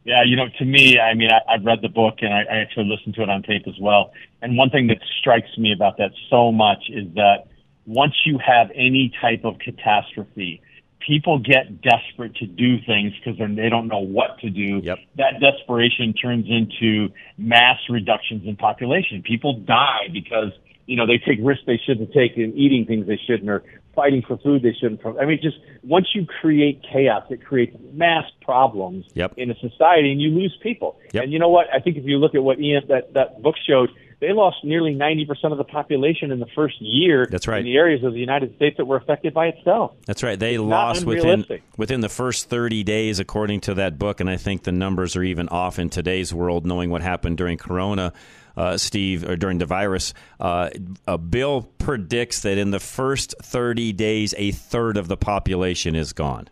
Yeah, you know, to me, I mean, I, I've read the book and I, I actually listened to it on tape as well. And one thing that strikes me about that so much is that once you have any type of catastrophe, people get desperate to do things because then they don't know what to do. Yep. That desperation turns into mass reductions in population. People die because you know they take risks they shouldn't take in eating things they shouldn't or fighting for food they shouldn't. I mean, just once you create chaos, it creates mass problems Yep. in a society, and you lose people. And you know what? I think if you look at what Ian that that book showed, they lost nearly ninety percent of the population in the first year. That's right. In the areas of the United States that were affected by itself. That's right. They It's lost within within the first 30 days, according to that book, and I think the numbers are even off in today's world, knowing what happened during Corona. Uh, Steve, or during the virus, uh, uh, Bill predicts that in the first 30 days, a third of the population is gone.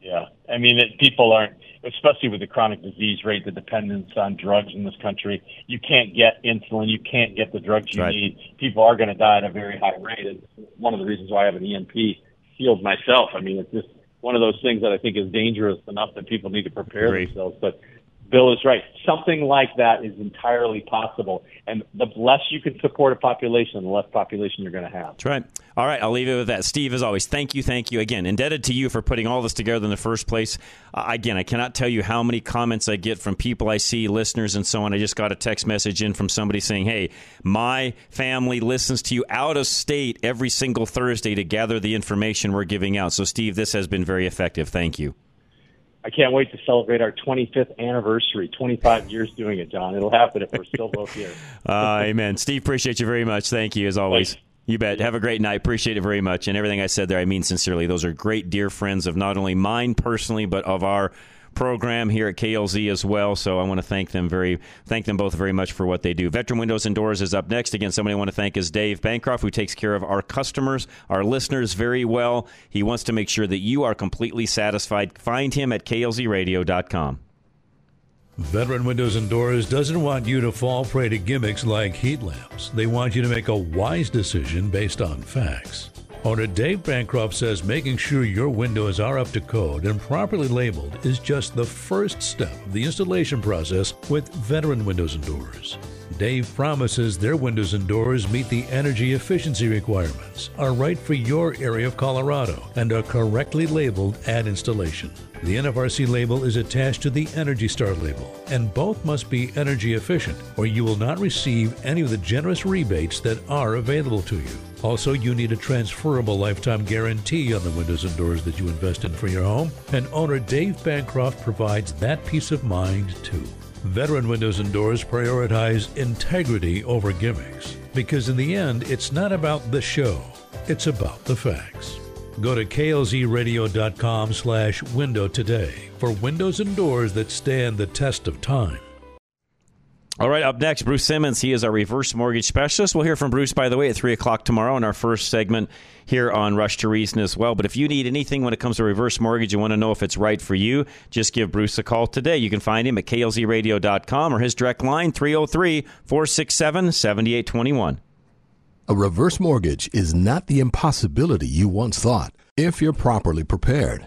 Yeah, I mean, it, people aren't, especially with the chronic disease rate, the dependence on drugs in this country. You can't get insulin, you can't get the drugs you Right. need. People are going to die at a very high rate. It's one of the reasons why I have an EMP field myself. I mean, it's just one of those things that I think is dangerous enough that people need to prepare Agree. themselves. But Bill is right. Something like that is entirely possible. And the less you can support a population, the less population you're going to have. That's right. All right, I'll leave it with that. Steve, as always, thank you, thank you again. Indebted to you for putting all this together in the first place. Uh, again, I cannot tell you how many comments I get from people I see, listeners, and so on. I just got a text message in from somebody saying, "Hey, my family listens to you out of state every single Thursday to gather the information we're giving out." So, Steve, this has been very effective. Thank you. I can't wait to celebrate our 25th anniversary. 25 years doing it, John. It'll happen if we're still both here. Uh, [LAUGHS] amen. Steve, appreciate you very much. Thank you, as always. You bet. Have a great night. Appreciate it very much. And everything I said there, I mean sincerely. Those are great, dear friends of not only mine personally, but of our program here at KLZ as well. So I want to thank them very, thank them both very much for what they do. Veteran Windows and Doors is up next. Again, somebody I want to thank is Dave Bancroft, who takes care of our customers, our listeners very well. He wants to make sure that you are completely satisfied. Find him at klzradio.com. Veteran Windows and Doors doesn't want you to fall prey to gimmicks like heat lamps. They want you to make a wise decision based on facts. Owner Dave Bancroft says making sure your windows are up to code and properly labeled is just the first step of the installation process with Veteran Windows and Doors. Dave promises their windows and doors meet the energy efficiency requirements, are right for your area of Colorado, and are correctly labeled at installation. The NFRC label is attached to the Energy Star label, and both must be energy efficient, or you will not receive any of the generous rebates that are available to you. Also, you need a transferable lifetime guarantee on the windows and doors that you invest in for your home, and owner Dave Bancroft provides that peace of mind too. Veteran Windows and Doors prioritize integrity over gimmicks because in the end, it's not about the show, it's about the facts. Go to klzradio.com slash window today for windows and doors that stand the test of time. All right, up next, Bruce Simmons. He is our reverse mortgage specialist. We'll hear from Bruce, by the way, at 3 o'clock tomorrow in our first segment here on Rush to Reason as well. But if you need anything when it comes to reverse mortgage, you want to know if it's right for you, just give Bruce a call today. You can find him at klzradio.com or his direct line, 303 467 7821. A reverse mortgage is not the impossibility you once thought if you're properly prepared.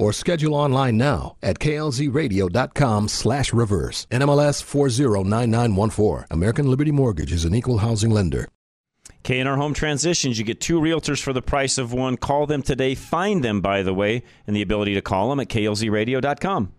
Or schedule online now at klzradio.com slash reverse. NMLS 409914. American Liberty Mortgage is an equal housing lender. K&R Home Transitions, you get two realtors for the price of one. Call them today. Find them, by the way, and the ability to call them at klzradio.com.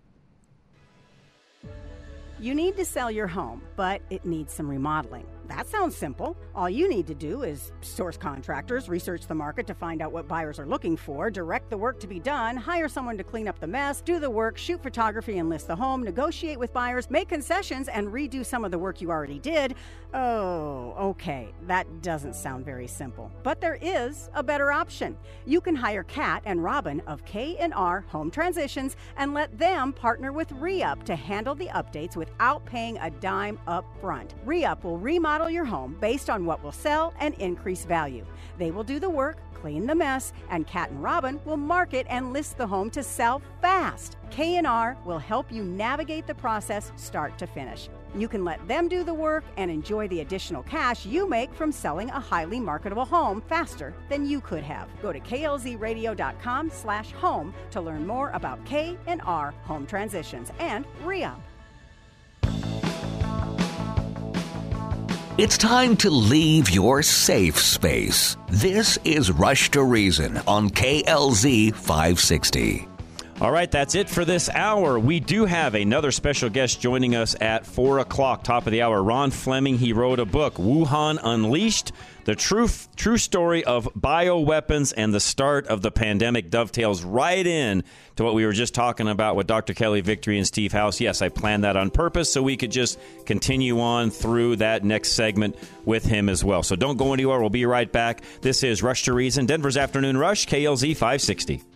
You need to sell your home, but it needs some remodeling. That sounds simple. All you need to do is source contractors, research the market to find out what buyers are looking for, direct the work to be done, hire someone to clean up the mess, do the work, shoot photography and list the home, negotiate with buyers, make concessions, and redo some of the work you already did. Oh, okay. That doesn't sound very simple. But there is a better option. You can hire Kat and Robin of K&R Home Transitions and let them partner with ReUp to handle the updates without paying a dime up front. ReUp will remodel your home based on what will sell and increase value. They will do the work, clean the mess, and Kat and Robin will market and list the home to sell fast. K&R will help you navigate the process start to finish. You can let them do the work and enjoy the additional cash you make from selling a highly marketable home faster than you could have. Go to klzradio.com slash home to learn more about K&R Home Transitions and ReUp. It's time to leave your safe space. This is Rush to Reason on KLZ 560. All right, that's it for this hour. We do have another special guest joining us at 4 o'clock, top of the hour. Ron Fleming, he wrote a book, Wuhan Unleashed The True, true Story of Bioweapons and the Start of the Pandemic. Dovetails right in to what we were just talking about with Dr. Kelly Victory and Steve House. Yes, I planned that on purpose so we could just continue on through that next segment with him as well. So don't go anywhere. We'll be right back. This is Rush to Reason, Denver's Afternoon Rush, KLZ 560.